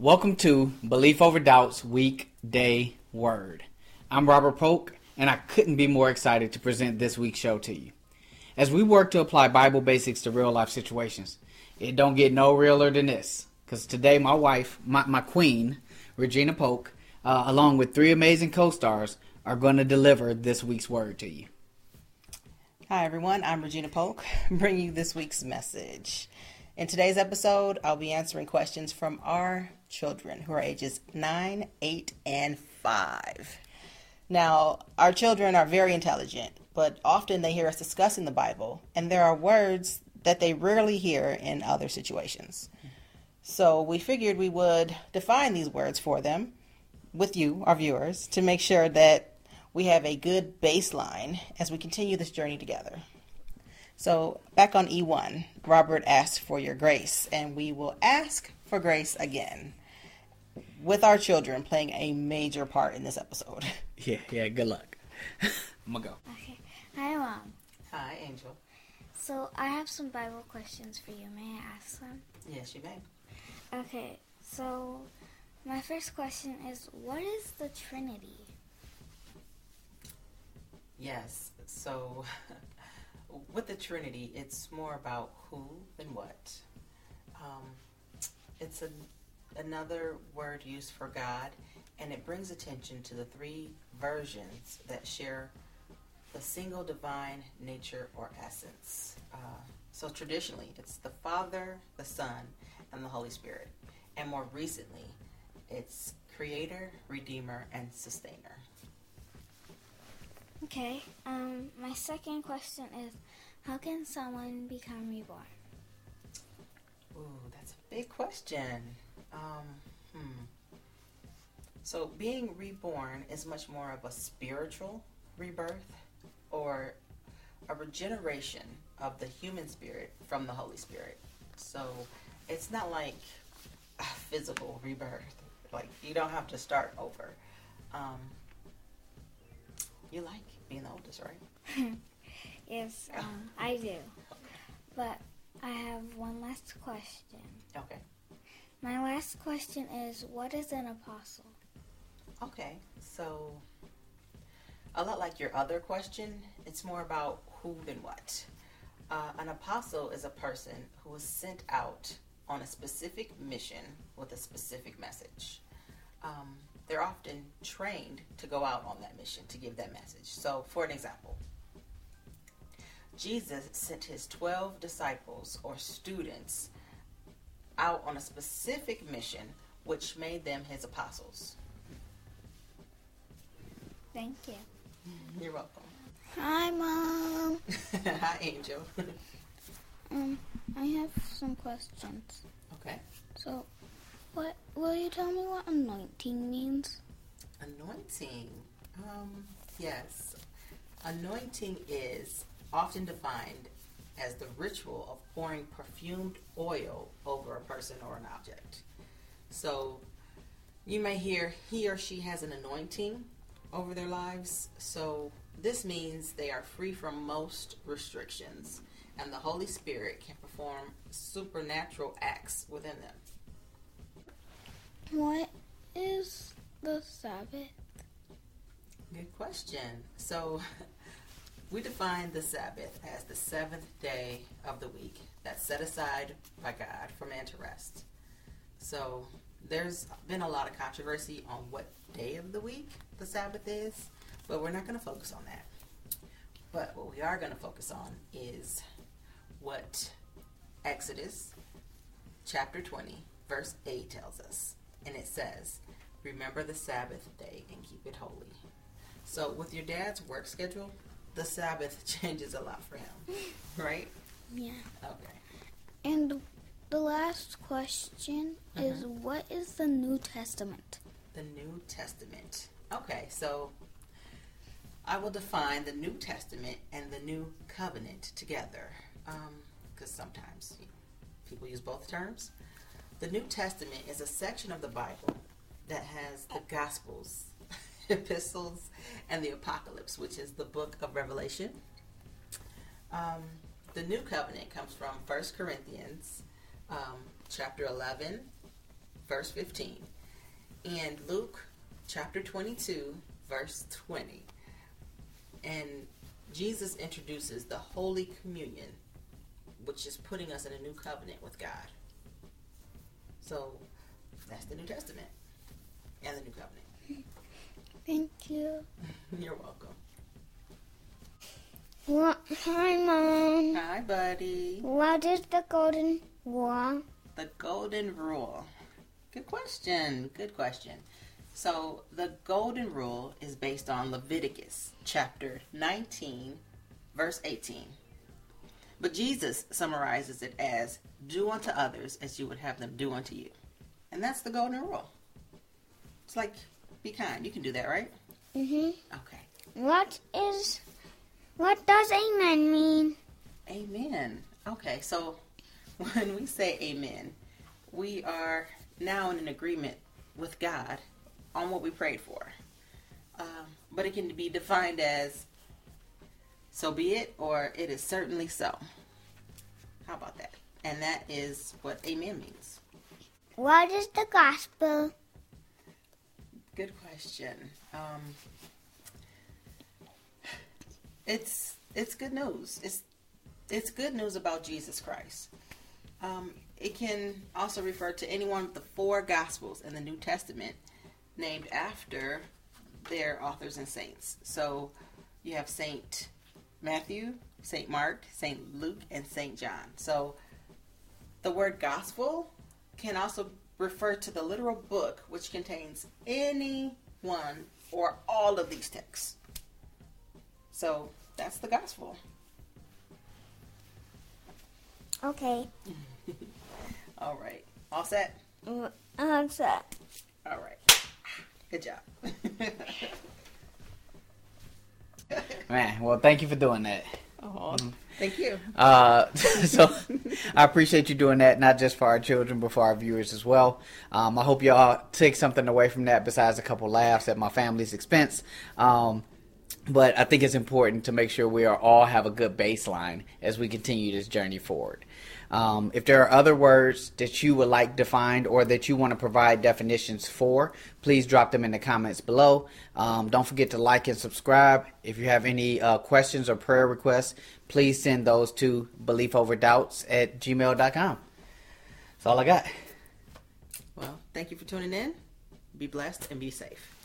Welcome to Belief Over Doubts Weekday Word. I'm Robert Polk, and I couldn't be more excited to present this week's show to you. As we work to apply Bible basics to real life situations, it don't get no realer than this. Because today, my wife, my, my queen, Regina Polk, uh, along with three amazing co stars, are going to deliver this week's word to you. Hi, everyone. I'm Regina Polk, bringing you this week's message. In today's episode, I'll be answering questions from our children who are ages 9, 8, and 5. Now, our children are very intelligent, but often they hear us discussing the Bible, and there are words that they rarely hear in other situations. So we figured we would define these words for them with you, our viewers, to make sure that we have a good baseline as we continue this journey together. So, back on E1, Robert asked for your grace, and we will ask for grace again with our children playing a major part in this episode. Yeah, yeah, good luck. I'm going to go. Okay. Hi, Mom. Hi, Angel. So I have some Bible questions for you. May I ask them? Yes, you may. Okay. So my first question is, what is the Trinity? Yes, so with the Trinity, it's more about who than what. Um, it's a, another word used for God, and it brings attention to the three versions that share the single divine nature or essence. Uh, so traditionally, it's the Father, the Son, and the Holy Spirit. And more recently, it's Creator, Redeemer, and Sustainer. Okay. Um, my second question is, how can someone become reborn? Ooh, that's a big question. Um, hmm. So, being reborn is much more of a spiritual rebirth or a regeneration of the human spirit from the Holy Spirit. So, it's not like a physical rebirth. Like, you don't have to start over. Um, you like being the oldest, right? Yes, um, I do. But I have one last question. Okay. My last question is, what is an apostle? Okay, so a lot like your other question, it's more about who than what. Uh, an apostle is a person who is sent out on a specific mission with a specific message. Um, they're often trained to go out on that mission to give that message. So, for an example, Jesus sent his 12 disciples or students out on a specific mission, which made them his apostles. Thank you. You're welcome. Hi, Mom. Hi, Angel. Um, I have some questions. okay. So, what will you tell me what anointing means? Anointing. Um, yes. Anointing is often defined as the ritual of pouring perfumed oil over a person or an object. So you may hear he or she has an anointing over their lives. So this means they are free from most restrictions and the Holy Spirit can perform supernatural acts within them. What is the Sabbath? Good question. So, we define the Sabbath as the seventh day of the week that's set aside by God for man to rest. So, there's been a lot of controversy on what day of the week the Sabbath is, but we're not going to focus on that. But what we are going to focus on is what Exodus chapter 20, verse 8 tells us. And it says, Remember the Sabbath day and keep it holy. So, with your dad's work schedule, the Sabbath changes a lot for him, right? Yeah. Okay. And the last question uh-huh. is what is the New Testament? The New Testament. Okay, so I will define the New Testament and the New Covenant together um, because sometimes you know, people use both terms. The New Testament is a section of the Bible that has the Gospels, epistles, and the Apocalypse, which is the book of Revelation. Um, the New Covenant comes from 1 Corinthians um, chapter 11, verse 15, and Luke chapter 22, verse 20. And Jesus introduces the Holy Communion, which is putting us in a new covenant with God. So that's the New Testament and the New Covenant. Thank you. You're welcome. What? Hi, Mom. Hi, buddy. What is the golden rule? The Golden Rule. Good question. Good question. So, the Golden Rule is based on Leviticus chapter 19, verse 18. But Jesus summarizes it as do unto others as you would have them do unto you. And that's the Golden Rule. It's like be kind. You can do that, right? Mhm. Okay. What is? What does amen mean? Amen. Okay, so when we say amen, we are now in an agreement with God on what we prayed for. Um, but it can be defined as so be it or it is certainly so. How about that? And that is what amen means. What is the gospel? Good question. Um, it's it's good news. It's it's good news about Jesus Christ. Um, it can also refer to any one of the four Gospels in the New Testament named after their authors and saints. So you have Saint Matthew, Saint Mark, Saint Luke, and Saint John. So the word gospel can also refer to the literal book which contains any one or all of these texts. So that's the gospel. Okay. All right. All set? Mm, I'm set. All right. Good job. Man, well, thank you for doing that. Oh, thank you. Uh, so I appreciate you doing that, not just for our children, but for our viewers as well. Um, I hope y'all take something away from that besides a couple laughs at my family's expense. Um, but I think it's important to make sure we are all have a good baseline as we continue this journey forward. Um, if there are other words that you would like defined or that you want to provide definitions for, please drop them in the comments below. Um, don't forget to like and subscribe. If you have any uh, questions or prayer requests, please send those to beliefoverdoubts at gmail.com. That's all I got. Well, thank you for tuning in. Be blessed and be safe.